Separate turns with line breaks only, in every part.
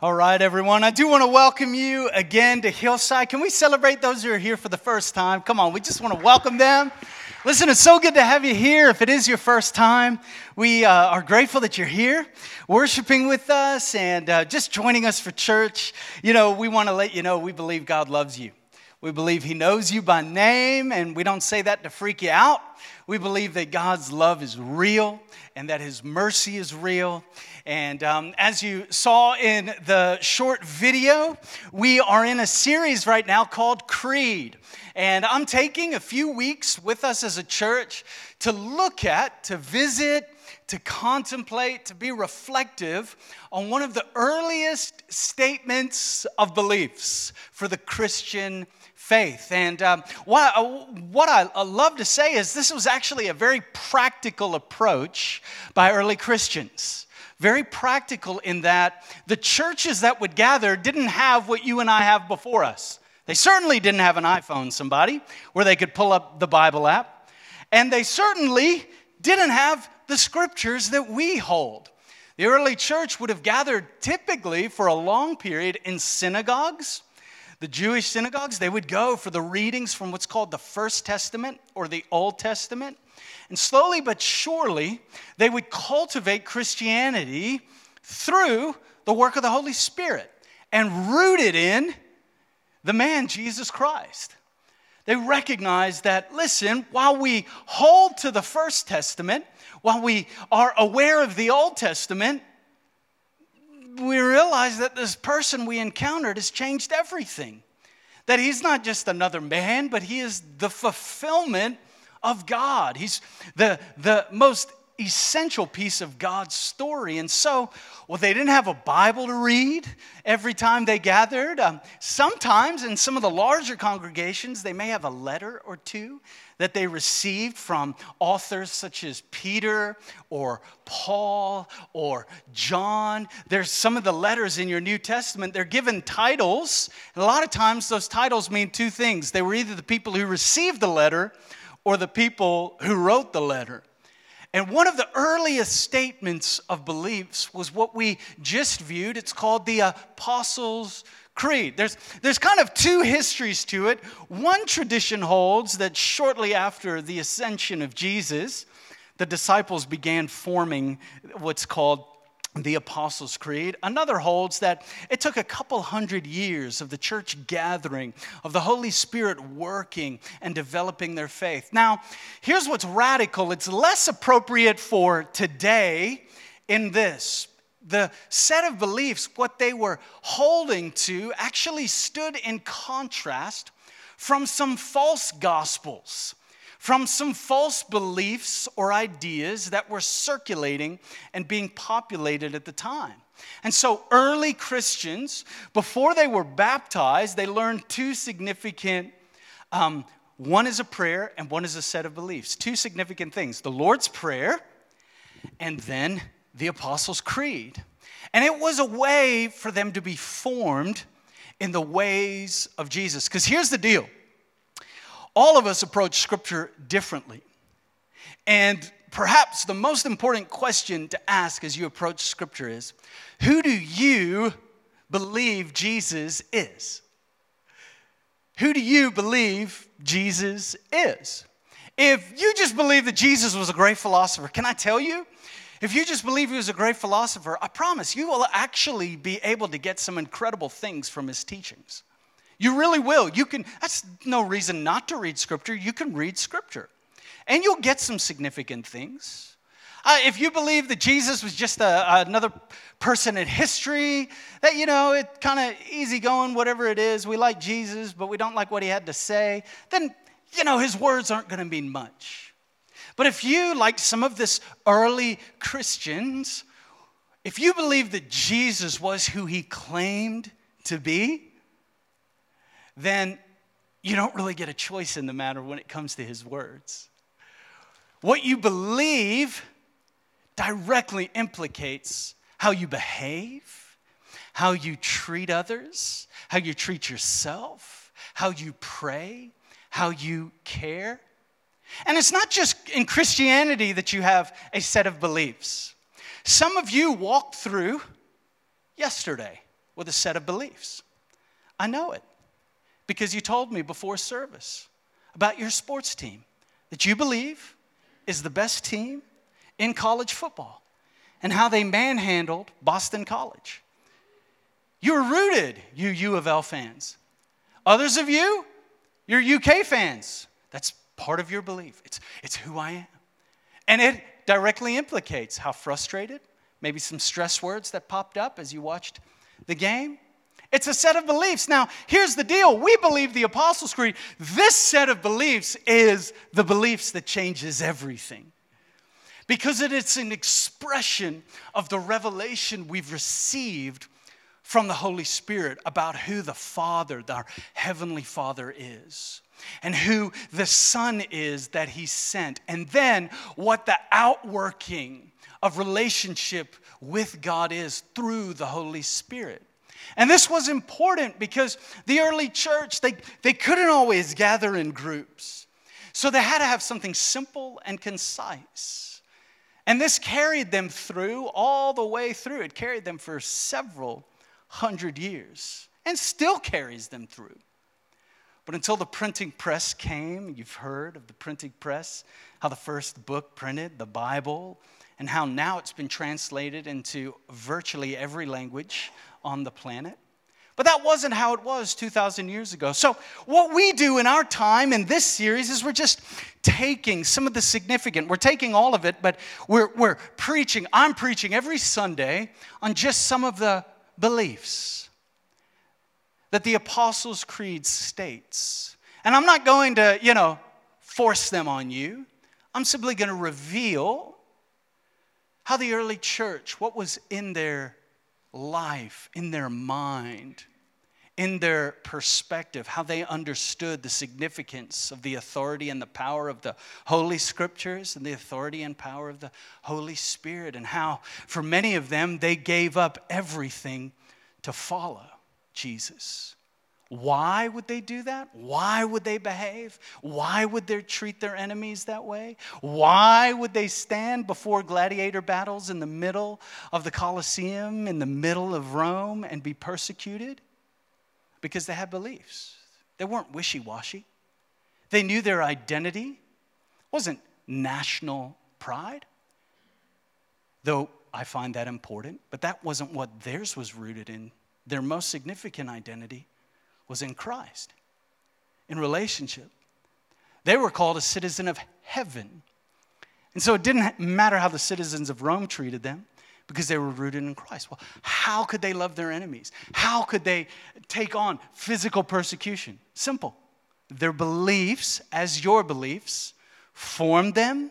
All right, everyone. I do want to welcome you again to Hillside. Can we celebrate those who are here for the first time? Come on, we just want to welcome them. Listen, it's so good to have you here. If it is your first time, we uh, are grateful that you're here, worshiping with us, and uh, just joining us for church. You know, we want to let you know we believe God loves you. We believe He knows you by name, and we don't say that to freak you out. We believe that God's love is real and that His mercy is real. And um, as you saw in the short video, we are in a series right now called Creed. And I'm taking a few weeks with us as a church to look at, to visit, to contemplate, to be reflective on one of the earliest statements of beliefs for the Christian faith. And um, what, uh, what I love to say is this was actually a very practical approach by early Christians. Very practical in that the churches that would gather didn't have what you and I have before us. They certainly didn't have an iPhone, somebody, where they could pull up the Bible app. And they certainly didn't have the scriptures that we hold. The early church would have gathered typically for a long period in synagogues the Jewish synagogues, they would go for the readings from what's called the First Testament or the Old Testament. And slowly but surely, they would cultivate Christianity through the work of the Holy Spirit and rooted in the man, Jesus Christ. They recognized that, listen, while we hold to the First Testament, while we are aware of the Old Testament, we realize that this person we encountered has changed everything. That he's not just another man, but he is the fulfillment of God. He's the, the most essential piece of God's story. And so, well, they didn't have a Bible to read every time they gathered. Um, sometimes, in some of the larger congregations, they may have a letter or two that they received from authors such as Peter or Paul or John. There's some of the letters in your New Testament, they're given titles. And a lot of times, those titles mean two things they were either the people who received the letter or the people who wrote the letter. And one of the earliest statements of beliefs was what we just viewed. It's called the Apostles' Creed. There's, there's kind of two histories to it. One tradition holds that shortly after the ascension of Jesus, the disciples began forming what's called the Apostles' Creed. Another holds that it took a couple hundred years of the church gathering, of the Holy Spirit working and developing their faith. Now, here's what's radical it's less appropriate for today in this. The set of beliefs, what they were holding to, actually stood in contrast from some false gospels from some false beliefs or ideas that were circulating and being populated at the time. And so, early Christians, before they were baptized, they learned two significant um, one is a prayer and one is a set of beliefs. Two significant things the Lord's Prayer and then the Apostles' Creed. And it was a way for them to be formed in the ways of Jesus. Because here's the deal all of us approach Scripture differently. And perhaps the most important question to ask as you approach Scripture is Who do you believe Jesus is? Who do you believe Jesus is? If you just believe that Jesus was a great philosopher, can I tell you? If you just believe he was a great philosopher, I promise you will actually be able to get some incredible things from his teachings. You really will. You can, that's no reason not to read Scripture. You can read Scripture. And you'll get some significant things. Uh, if you believe that Jesus was just a, another person in history, that, you know, it kind of easy going, whatever it is, we like Jesus, but we don't like what he had to say, then, you know, his words aren't going to mean much. But if you, like some of this early Christians, if you believe that Jesus was who he claimed to be, then you don't really get a choice in the matter when it comes to his words. What you believe directly implicates how you behave, how you treat others, how you treat yourself, how you pray, how you care. And it's not just in Christianity that you have a set of beliefs. Some of you walked through yesterday with a set of beliefs. I know it because you told me before service about your sports team that you believe is the best team in college football and how they manhandled Boston College. You're rooted, you U of L fans. Others of you, you're UK fans. That's part of your belief. It's, it's who I am. And it directly implicates how frustrated, maybe some stress words that popped up as you watched the game. It's a set of beliefs. Now, here's the deal. We believe the Apostles' Creed. This set of beliefs is the beliefs that changes everything. Because it is an expression of the revelation we've received from the Holy Spirit about who the Father, our Heavenly Father, is and who the Son is that He sent, and then what the outworking of relationship with God is through the Holy Spirit. And this was important because the early church, they, they couldn't always gather in groups. So they had to have something simple and concise. And this carried them through all the way through. It carried them for several hundred years and still carries them through. But until the printing press came, you've heard of the printing press, how the first book printed, the Bible, and how now it's been translated into virtually every language on the planet. But that wasn't how it was 2,000 years ago. So, what we do in our time in this series is we're just taking some of the significant, we're taking all of it, but we're, we're preaching, I'm preaching every Sunday on just some of the beliefs that the Apostles' Creed states. And I'm not going to, you know, force them on you. I'm simply going to reveal how the early church, what was in their life, in their mind, in their perspective, how they understood the significance of the authority and the power of the Holy Scriptures and the authority and power of the Holy Spirit, and how for many of them they gave up everything to follow Jesus. Why would they do that? Why would they behave? Why would they treat their enemies that way? Why would they stand before gladiator battles in the middle of the Colosseum, in the middle of Rome, and be persecuted? Because they had beliefs. They weren't wishy washy. They knew their identity it wasn't national pride, though I find that important, but that wasn't what theirs was rooted in. Their most significant identity was in Christ, in relationship. They were called a citizen of heaven. And so it didn't matter how the citizens of Rome treated them because they were rooted in Christ. Well, how could they love their enemies? How could they take on physical persecution? Simple. Their beliefs, as your beliefs, formed them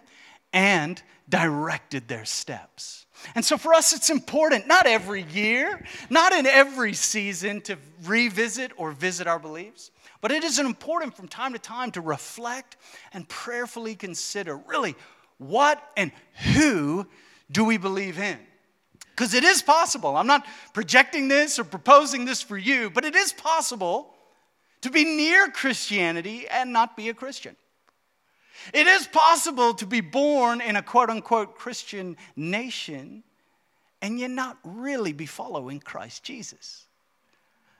and directed their steps. And so for us, it's important, not every year, not in every season, to revisit or visit our beliefs, but it is important from time to time to reflect and prayerfully consider really what and who do we believe in? Because it is possible. I'm not projecting this or proposing this for you, but it is possible to be near Christianity and not be a Christian. It is possible to be born in a quote unquote Christian nation and yet not really be following Christ Jesus.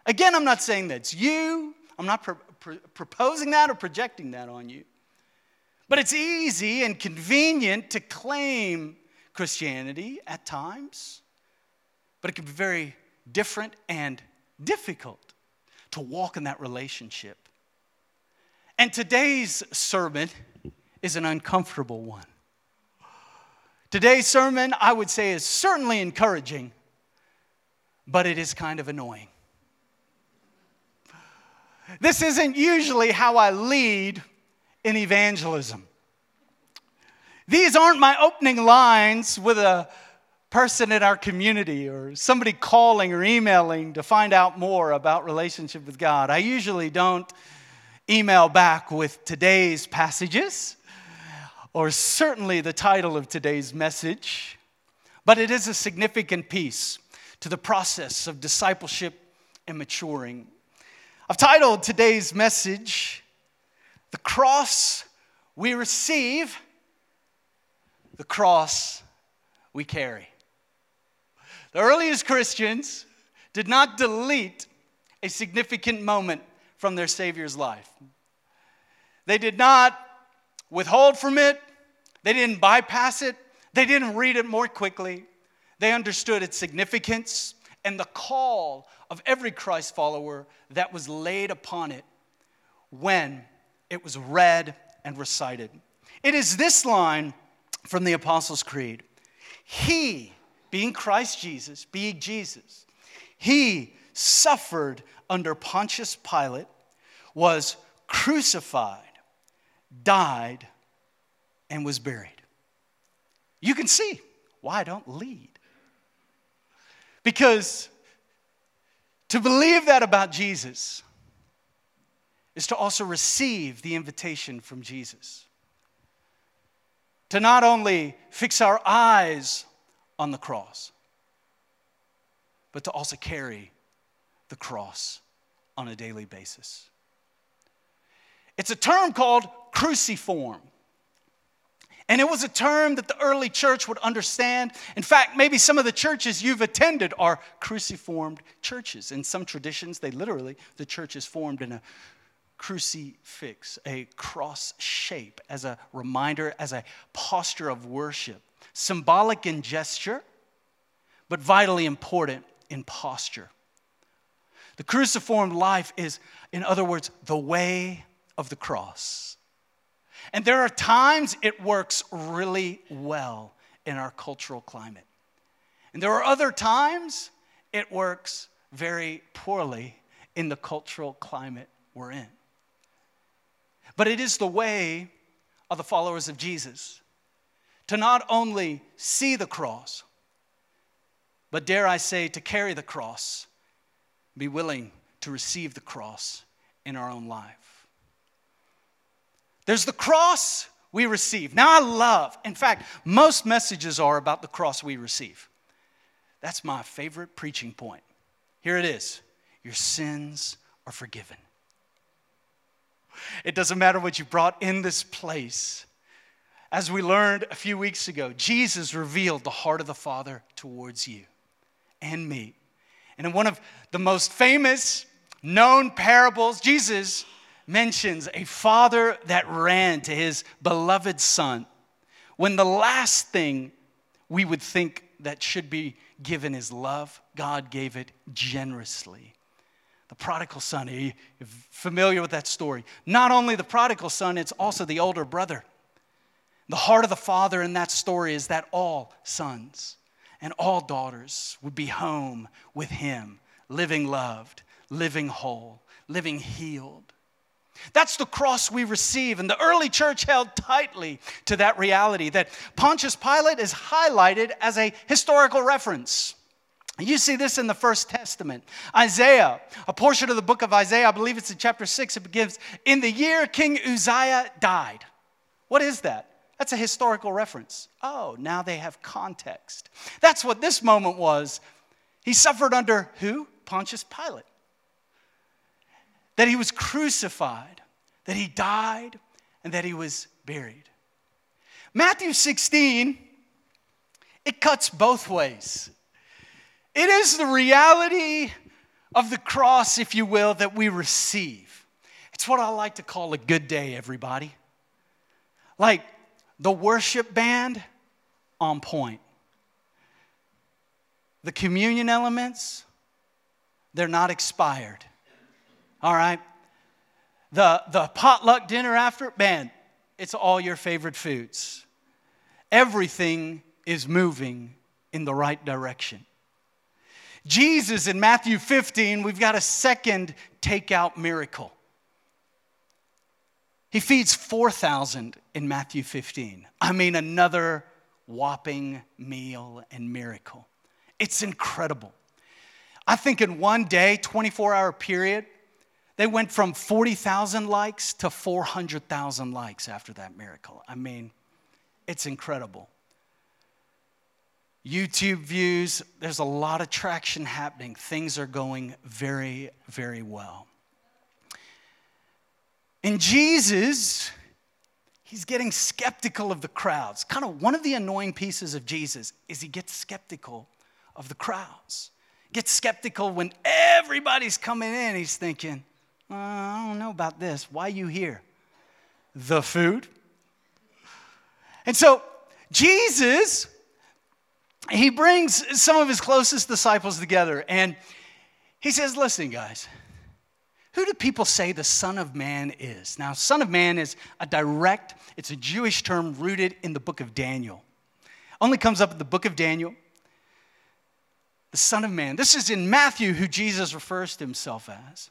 Again, I'm not saying that's you, I'm not pro- pro- proposing that or projecting that on you. But it's easy and convenient to claim Christianity at times, but it can be very different and difficult to walk in that relationship. And today's sermon is an uncomfortable one. Today's sermon, I would say, is certainly encouraging, but it is kind of annoying. This isn't usually how I lead in evangelism. These aren't my opening lines with a person in our community or somebody calling or emailing to find out more about relationship with God. I usually don't email back with today's passages or certainly the title of today's message, but it is a significant piece to the process of discipleship and maturing. I've titled today's message, The Cross We Receive, the Cross We Carry. The earliest Christians did not delete a significant moment from their Savior's life. They did not withhold from it, they didn't bypass it, they didn't read it more quickly. They understood its significance and the call of every Christ follower that was laid upon it when it was read and recited. It is this line from the Apostles' Creed He, being Christ Jesus, being Jesus, he suffered under Pontius Pilate, was crucified, died, and was buried. You can see why I don't lead. Because to believe that about Jesus is to also receive the invitation from Jesus. To not only fix our eyes on the cross, but to also carry the cross on a daily basis. It's a term called cruciform. And it was a term that the early church would understand. In fact, maybe some of the churches you've attended are cruciformed churches. In some traditions, they literally, the church is formed in a crucifix, a cross shape, as a reminder, as a posture of worship. Symbolic in gesture, but vitally important in posture. The cruciform life is, in other words, the way of the cross. And there are times it works really well in our cultural climate. And there are other times it works very poorly in the cultural climate we're in. But it is the way of the followers of Jesus to not only see the cross, but dare I say, to carry the cross, be willing to receive the cross in our own life. There's the cross we receive. Now, I love, in fact, most messages are about the cross we receive. That's my favorite preaching point. Here it is Your sins are forgiven. It doesn't matter what you brought in this place. As we learned a few weeks ago, Jesus revealed the heart of the Father towards you and me. And in one of the most famous known parables, Jesus mentions a father that ran to his beloved son when the last thing we would think that should be given is love, God gave it generously. The prodigal son, are you familiar with that story? Not only the prodigal son, it's also the older brother. The heart of the father in that story is that all sons and all daughters would be home with him, living loved, living whole, living healed. That's the cross we receive. And the early church held tightly to that reality that Pontius Pilate is highlighted as a historical reference. You see this in the First Testament. Isaiah, a portion of the book of Isaiah, I believe it's in chapter 6, it begins, In the year King Uzziah died. What is that? That's a historical reference. Oh, now they have context. That's what this moment was. He suffered under who? Pontius Pilate. That he was crucified, that he died, and that he was buried. Matthew 16, it cuts both ways. It is the reality of the cross, if you will, that we receive. It's what I like to call a good day, everybody. Like, the worship band, on point. The communion elements, they're not expired. All right? The, the potluck dinner after, man, it's all your favorite foods. Everything is moving in the right direction. Jesus in Matthew 15, we've got a second takeout miracle. He feeds 4,000 in Matthew 15. I mean, another whopping meal and miracle. It's incredible. I think in one day, 24 hour period, they went from 40,000 likes to 400,000 likes after that miracle. I mean, it's incredible. YouTube views, there's a lot of traction happening. Things are going very, very well. And Jesus, he's getting skeptical of the crowds. Kind of one of the annoying pieces of Jesus is he gets skeptical of the crowds. gets skeptical when everybody's coming in. He's thinking, uh, I don't know about this. Why you here? The food. And so Jesus, he brings some of his closest disciples together and he says, Listen, guys, who do people say the Son of Man is? Now, Son of Man is a direct, it's a Jewish term rooted in the book of Daniel. Only comes up in the book of Daniel. The Son of Man. This is in Matthew who Jesus refers to himself as.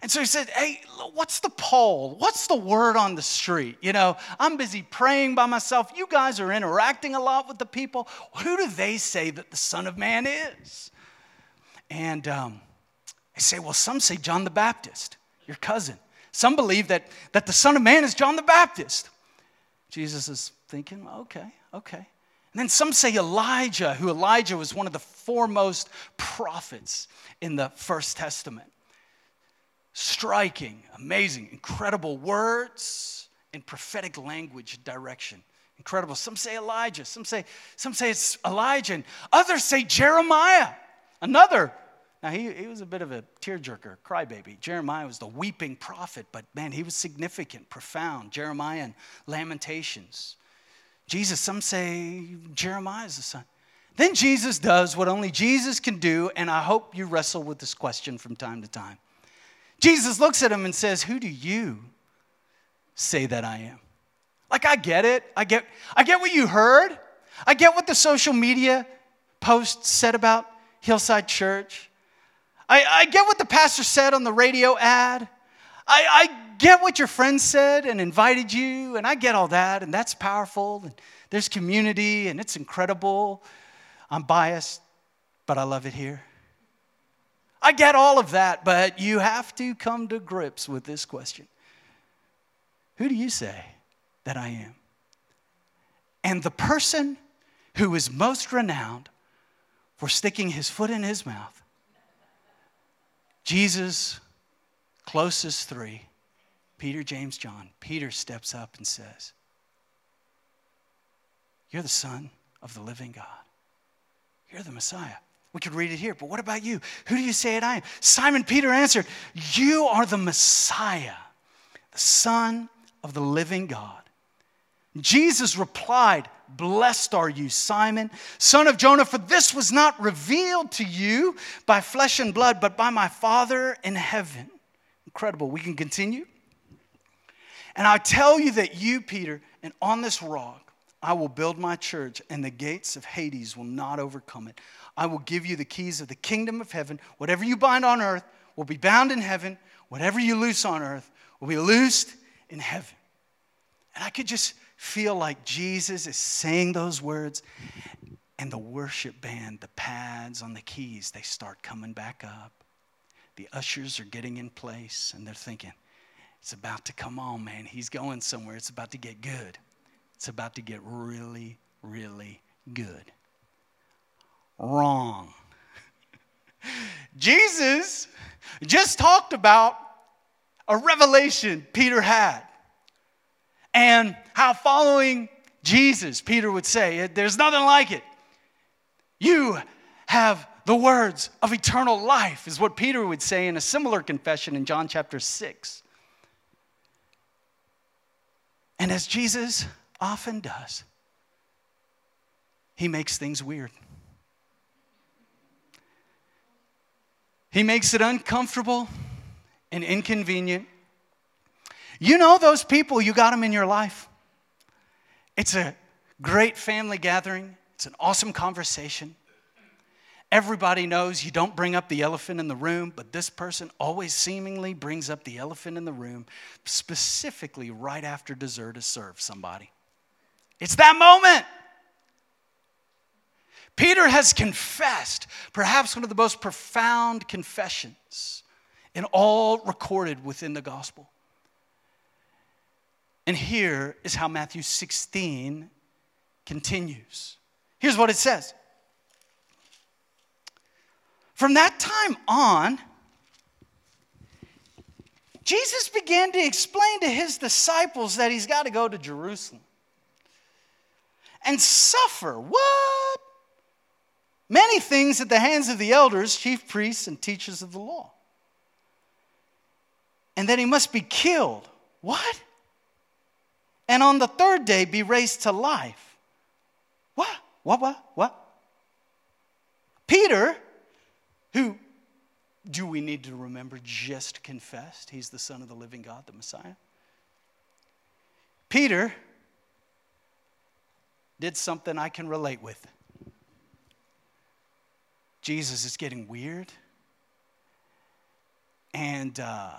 And so he said, Hey, what's the poll? What's the word on the street? You know, I'm busy praying by myself. You guys are interacting a lot with the people. Who do they say that the Son of Man is? And um, I say, Well, some say John the Baptist, your cousin. Some believe that, that the Son of Man is John the Baptist. Jesus is thinking, Okay, okay. And then some say Elijah, who Elijah was one of the foremost prophets in the First Testament striking, amazing, incredible words and prophetic language direction. Incredible. Some say Elijah, some say, some say it's Elijah, and others say Jeremiah. Another. Now he, he was a bit of a tearjerker, crybaby. Jeremiah was the weeping prophet, but man, he was significant, profound. Jeremiah and Lamentations. Jesus, some say Jeremiah is the son. Then Jesus does what only Jesus can do, and I hope you wrestle with this question from time to time. Jesus looks at him and says, Who do you say that I am? Like, I get it. I get, I get what you heard. I get what the social media post said about Hillside Church. I, I get what the pastor said on the radio ad. I, I get what your friends said and invited you, and I get all that, and that's powerful. And there's community, and it's incredible. I'm biased, but I love it here. I get all of that, but you have to come to grips with this question Who do you say that I am? And the person who is most renowned for sticking his foot in his mouth, Jesus' closest three, Peter, James, John, Peter steps up and says, You're the Son of the living God. You're the Messiah. We could read it here, but what about you? Who do you say that I am? Simon Peter answered, You are the Messiah, the Son of the living God. Jesus replied, Blessed are you, Simon, son of Jonah, for this was not revealed to you by flesh and blood, but by my Father in heaven. Incredible. We can continue. And I tell you that you, Peter, and on this rock, I will build my church, and the gates of Hades will not overcome it. I will give you the keys of the kingdom of heaven. Whatever you bind on earth will be bound in heaven. Whatever you loose on earth will be loosed in heaven. And I could just feel like Jesus is saying those words, and the worship band, the pads on the keys, they start coming back up. The ushers are getting in place, and they're thinking, it's about to come on, man. He's going somewhere. It's about to get good. It's about to get really, really good wrong. Jesus just talked about a revelation Peter had and how following Jesus, Peter would say, There's nothing like it. You have the words of eternal life, is what Peter would say in a similar confession in John chapter 6. And as Jesus often does, he makes things weird. He makes it uncomfortable and inconvenient. You know those people, you got them in your life. It's a great family gathering, it's an awesome conversation. Everybody knows you don't bring up the elephant in the room, but this person always seemingly brings up the elephant in the room, specifically right after dessert is served somebody. It's that moment. Peter has confessed perhaps one of the most profound confessions in all recorded within the gospel. And here is how Matthew 16 continues. Here's what it says From that time on, Jesus began to explain to his disciples that he's got to go to Jerusalem and suffer. What? Many things at the hands of the elders, chief priests, and teachers of the law. And that he must be killed. What? And on the third day be raised to life. What? What? What? What? Peter, who do we need to remember just confessed he's the Son of the living God, the Messiah? Peter did something I can relate with. Jesus is getting weird. And uh,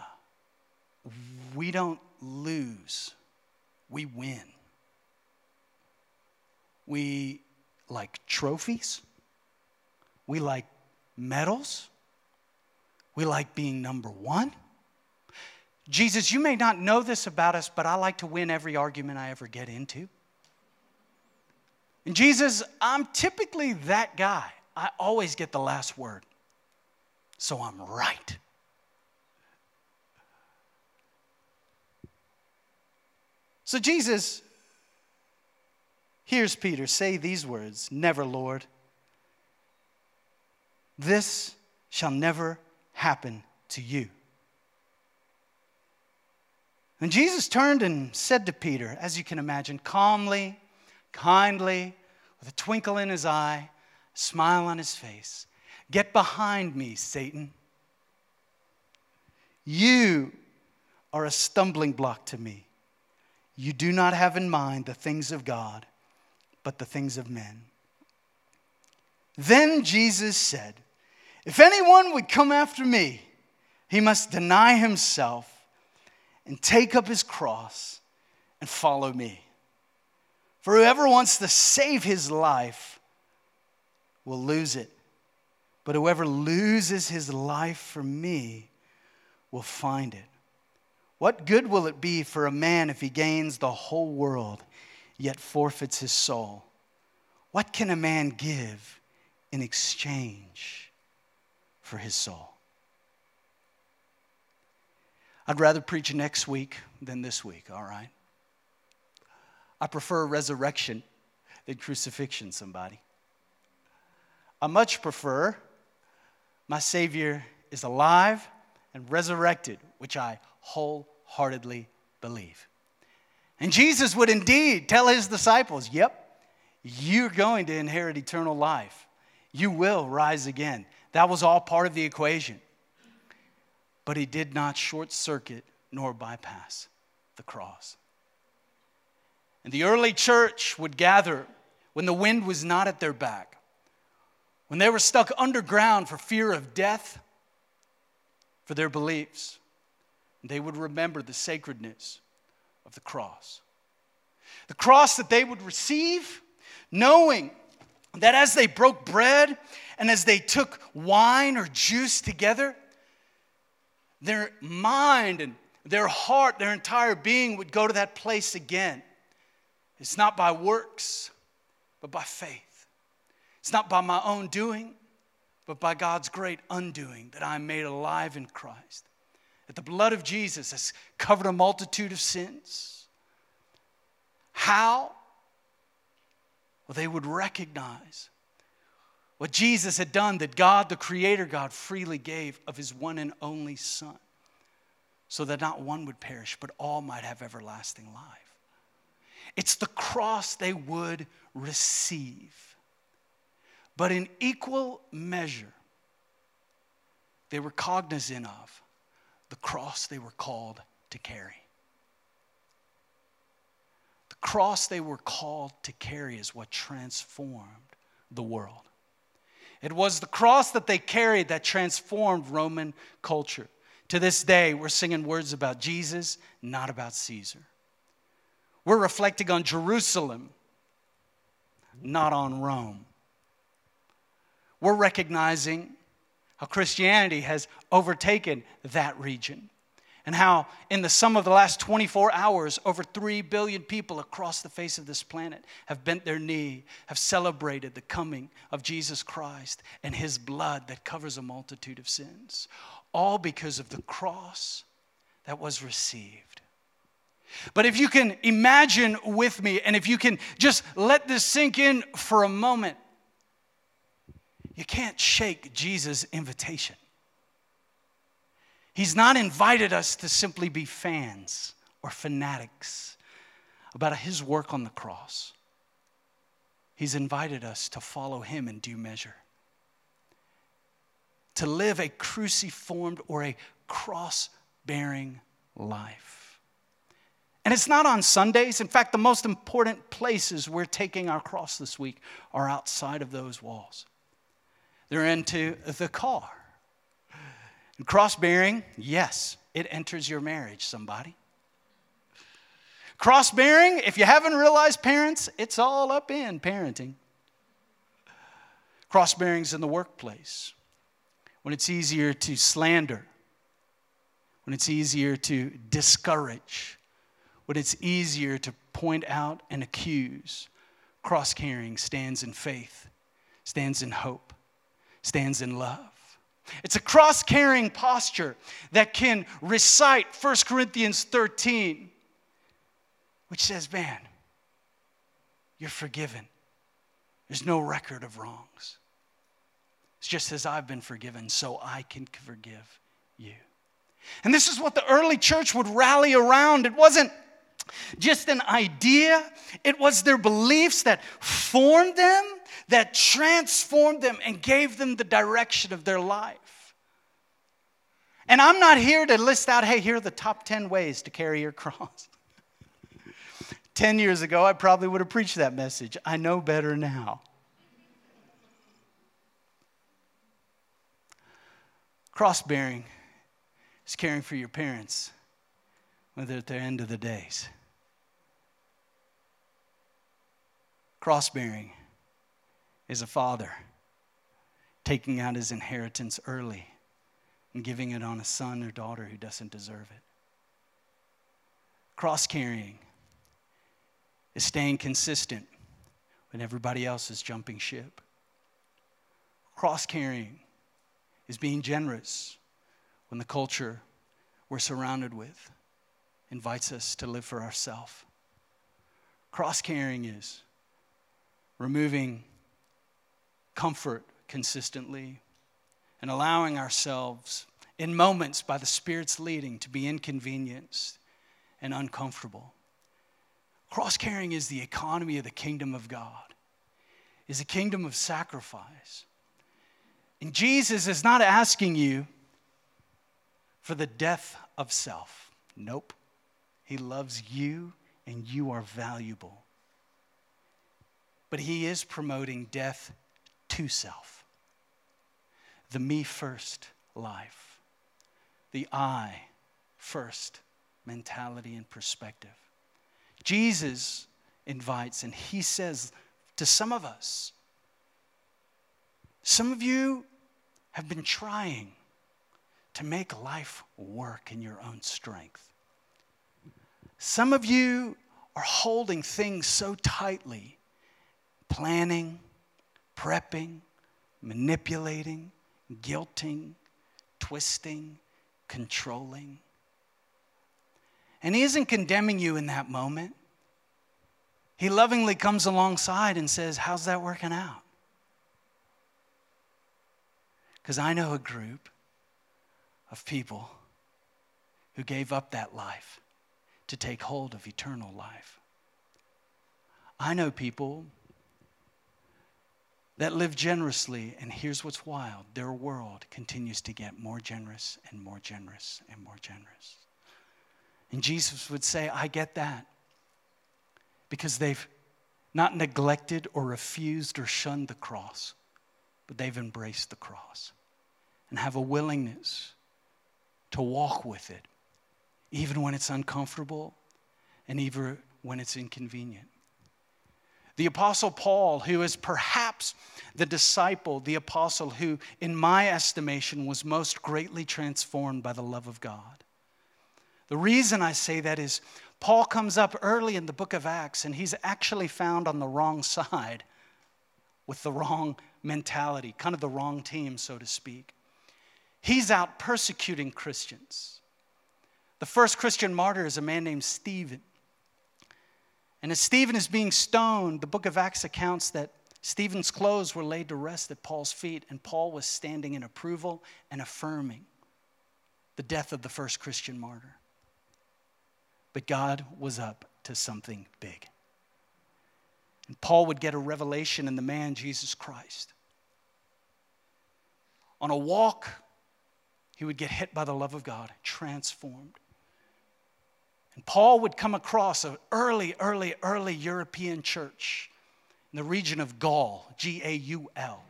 we don't lose, we win. We like trophies, we like medals, we like being number one. Jesus, you may not know this about us, but I like to win every argument I ever get into. And Jesus, I'm typically that guy. I always get the last word. So I'm right. So Jesus hears Peter say these words Never, Lord. This shall never happen to you. And Jesus turned and said to Peter, as you can imagine, calmly, kindly, with a twinkle in his eye, smile on his face. Get behind me, Satan. You are a stumbling block to me. You do not have in mind the things of God, but the things of men. Then Jesus said, If anyone would come after me, he must deny himself and take up his cross and follow me. For whoever wants to save his life will lose it. But whoever loses his life for me will find it. What good will it be for a man if he gains the whole world yet forfeits his soul? What can a man give in exchange for his soul? I'd rather preach next week than this week, all right? I prefer resurrection than crucifixion, somebody. I much prefer my Savior is alive and resurrected, which I wholeheartedly believe. And Jesus would indeed tell his disciples, Yep, you're going to inherit eternal life. You will rise again. That was all part of the equation. But he did not short circuit nor bypass the cross. And the early church would gather when the wind was not at their back when they were stuck underground for fear of death for their beliefs, they would remember the sacredness of the cross. The cross that they would receive, knowing that as they broke bread and as they took wine or juice together, their mind and their heart, their entire being would go to that place again. It's not by works, but by faith. It's not by my own doing, but by God's great undoing that I'm made alive in Christ. That the blood of Jesus has covered a multitude of sins. How? Well, they would recognize what Jesus had done, that God, the Creator God, freely gave of His one and only Son, so that not one would perish, but all might have everlasting life. It's the cross they would receive. But in equal measure, they were cognizant of the cross they were called to carry. The cross they were called to carry is what transformed the world. It was the cross that they carried that transformed Roman culture. To this day, we're singing words about Jesus, not about Caesar. We're reflecting on Jerusalem, not on Rome we're recognizing how Christianity has overtaken that region. And how, in the sum of the last 24 hours, over 3 billion people across the face of this planet have bent their knee, have celebrated the coming of Jesus Christ and his blood that covers a multitude of sins. All because of the cross that was received. But if you can imagine with me, and if you can just let this sink in for a moment, you can't shake Jesus' invitation. He's not invited us to simply be fans or fanatics about his work on the cross. He's invited us to follow him in due measure, to live a cruciformed or a cross bearing life. And it's not on Sundays. In fact, the most important places we're taking our cross this week are outside of those walls. They're into the car. cross bearing, yes, it enters your marriage, somebody. Cross bearing, if you haven't realized, parents, it's all up in parenting. Cross bearing's in the workplace when it's easier to slander, when it's easier to discourage, when it's easier to point out and accuse. Cross carrying stands in faith, stands in hope, stands in love. It's a cross carrying posture that can recite 1 Corinthians 13 which says, Man, you're forgiven. There's no record of wrongs. It's just as I've been forgiven, so I can forgive you. And this is what the early church would rally around. It wasn't just an idea, it was their beliefs that formed them, that transformed them, and gave them the direction of their life. And I'm not here to list out, hey, here are the top 10 ways to carry your cross. 10 years ago, I probably would have preached that message. I know better now. Cross bearing is caring for your parents when they're at the end of the days. Cross bearing is a father taking out his inheritance early and giving it on a son or daughter who doesn't deserve it. Cross carrying is staying consistent when everybody else is jumping ship. Cross carrying is being generous when the culture we're surrounded with invites us to live for ourselves. Cross carrying is removing comfort consistently and allowing ourselves in moments by the Spirit's leading to be inconvenienced and uncomfortable. Cross carrying is the economy of the kingdom of God, is a kingdom of sacrifice. And Jesus is not asking you for the death of self. Nope. He loves you and you are valuable. But he is promoting death to self. The me first life, the I first mentality and perspective. Jesus invites and he says to some of us, some of you have been trying to make life work in your own strength. Some of you are holding things so tightly, planning, prepping, manipulating, guilting, twisting, controlling. And He isn't condemning you in that moment. He lovingly comes alongside and says, How's that working out? Because I know a group of people who gave up that life to take hold of eternal life. I know people that live generously, and here's what's wild their world continues to get more generous and more generous and more generous. And Jesus would say, I get that. Because they've not neglected or refused or shunned the cross, but they've embraced the cross and have a willingness to walk with it, even when it's uncomfortable and even when it's inconvenient. The Apostle Paul, who is perhaps the disciple, the apostle who, in my estimation, was most greatly transformed by the love of God. The reason I say that is Paul comes up early in the book of Acts, and he's actually found on the wrong side with the wrong mentality, kind of the wrong team, so to speak. He's out persecuting Christians. The first Christian martyr is a man named Stephen. And as Stephen is being stoned, the book of Acts accounts that Stephen's clothes were laid to rest at Paul's feet, and Paul was standing in approval and affirming the death of the first Christian martyr. But God was up to something big. And Paul would get a revelation in the man, Jesus Christ. On a walk, he would get hit by the love of God, transformed. Paul would come across an early, early, early European church in the region of Gaul, G A U L.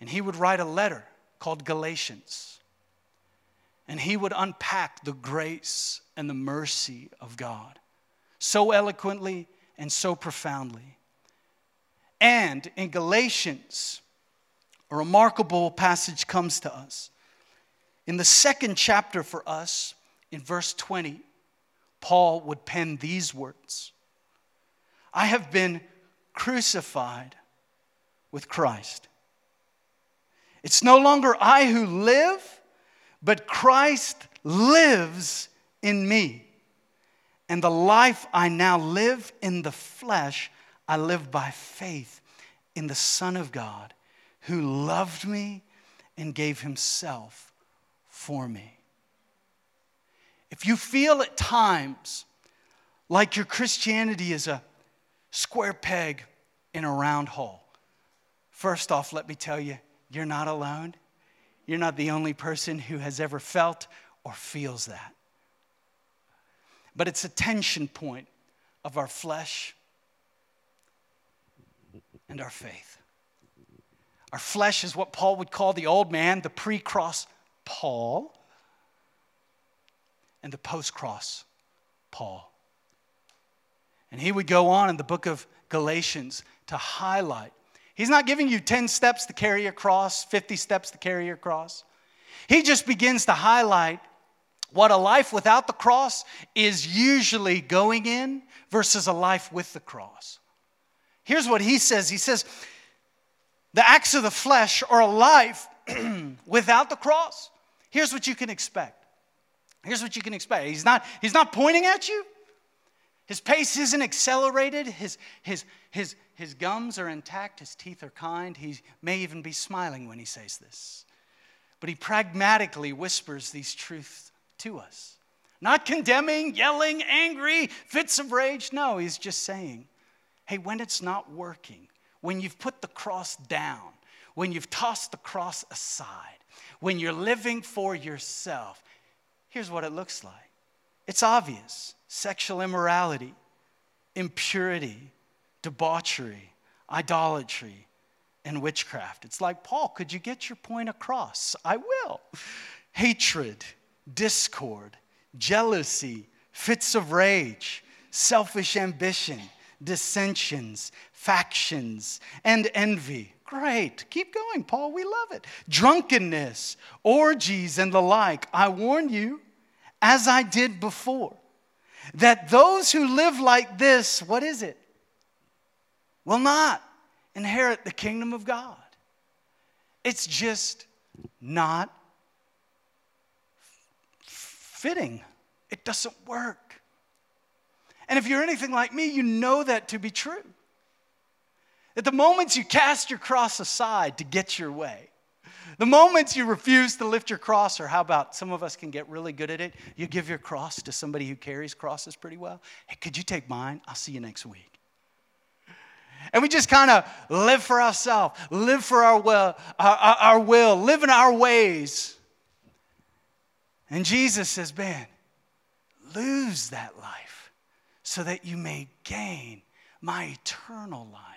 And he would write a letter called Galatians. And he would unpack the grace and the mercy of God so eloquently and so profoundly. And in Galatians, a remarkable passage comes to us. In the second chapter for us, in verse 20, Paul would pen these words I have been crucified with Christ. It's no longer I who live, but Christ lives in me. And the life I now live in the flesh, I live by faith in the Son of God who loved me and gave himself for me. If you feel at times like your Christianity is a square peg in a round hole, first off, let me tell you, you're not alone. You're not the only person who has ever felt or feels that. But it's a tension point of our flesh and our faith. Our flesh is what Paul would call the old man, the pre cross Paul, and the post cross Paul. And he would go on in the book of Galatians to highlight. He's not giving you 10 steps to carry your cross, 50 steps to carry your cross. He just begins to highlight what a life without the cross is usually going in versus a life with the cross. Here's what he says He says, the acts of the flesh are a life without the cross. Here's what you can expect. Here's what you can expect. He's not, he's not pointing at you. His pace isn't accelerated. His, his, his, his gums are intact. His teeth are kind. He may even be smiling when he says this. But he pragmatically whispers these truths to us. Not condemning, yelling, angry, fits of rage. No, he's just saying, hey, when it's not working, when you've put the cross down, when you've tossed the cross aside, when you're living for yourself, here's what it looks like it's obvious sexual immorality, impurity, debauchery, idolatry, and witchcraft. It's like, Paul, could you get your point across? I will. Hatred, discord, jealousy, fits of rage, selfish ambition, dissensions, factions, and envy. Great. Keep going, Paul. We love it. Drunkenness, orgies, and the like. I warn you, as I did before, that those who live like this, what is it? Will not inherit the kingdom of God. It's just not fitting. It doesn't work. And if you're anything like me, you know that to be true. At the moments you cast your cross aside to get your way, the moments you refuse to lift your cross, or how about some of us can get really good at it? You give your cross to somebody who carries crosses pretty well. Hey, could you take mine? I'll see you next week. And we just kind of live for ourselves, live for our will, our, our, our will, live in our ways. And Jesus says, Man, lose that life so that you may gain my eternal life.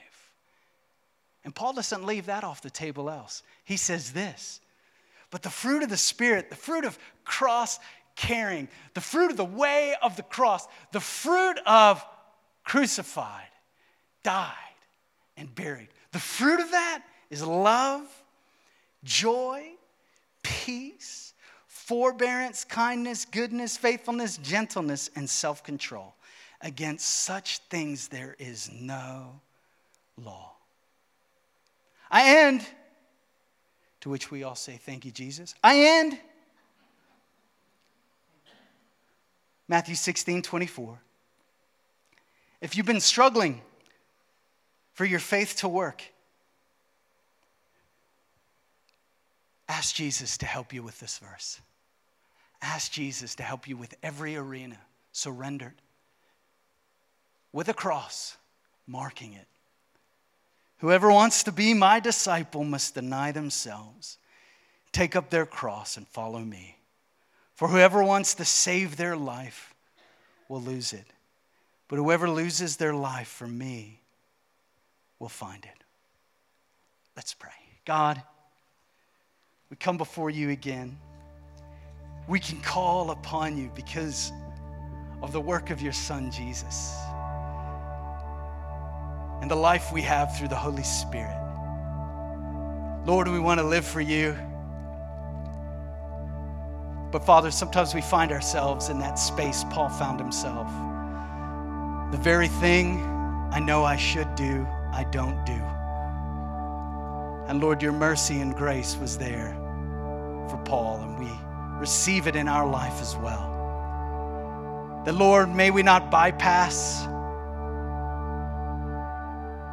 And Paul doesn't leave that off the table else. He says this But the fruit of the Spirit, the fruit of cross carrying, the fruit of the way of the cross, the fruit of crucified, died, and buried. The fruit of that is love, joy, peace, forbearance, kindness, goodness, faithfulness, gentleness, and self control. Against such things there is no law. I end, to which we all say, Thank you, Jesus. I end. Matthew 16, 24. If you've been struggling for your faith to work, ask Jesus to help you with this verse. Ask Jesus to help you with every arena surrendered with a cross marking it. Whoever wants to be my disciple must deny themselves, take up their cross, and follow me. For whoever wants to save their life will lose it. But whoever loses their life for me will find it. Let's pray. God, we come before you again. We can call upon you because of the work of your Son, Jesus and the life we have through the Holy Spirit. Lord, we want to live for you. But Father, sometimes we find ourselves in that space Paul found himself. The very thing I know I should do, I don't do. And Lord, your mercy and grace was there for Paul, and we receive it in our life as well. That, Lord, may we not bypass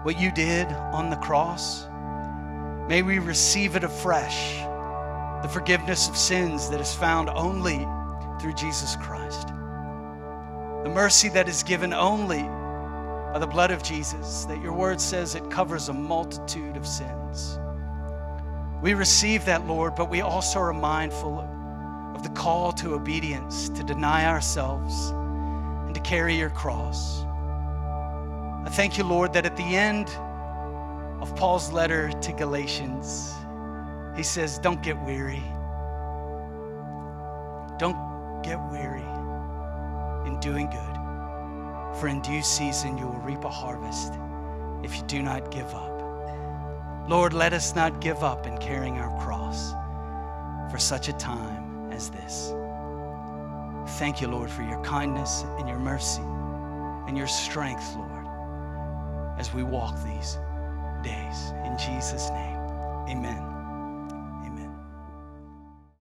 what you did on the cross. May we receive it afresh, the forgiveness of sins that is found only through Jesus Christ. The mercy that is given only by the blood of Jesus, that your word says it covers a multitude of sins. We receive that, Lord, but we also are mindful of the call to obedience, to deny ourselves, and to carry your cross. I thank you, Lord, that at the end of Paul's letter to Galatians, he says, Don't get weary. Don't get weary in doing good, for in due season you will reap a harvest if you do not give up. Lord, let us not give up in carrying our cross for such a time as this. Thank you, Lord, for your kindness and your mercy and your strength, Lord as we walk these days. In Jesus' name, amen.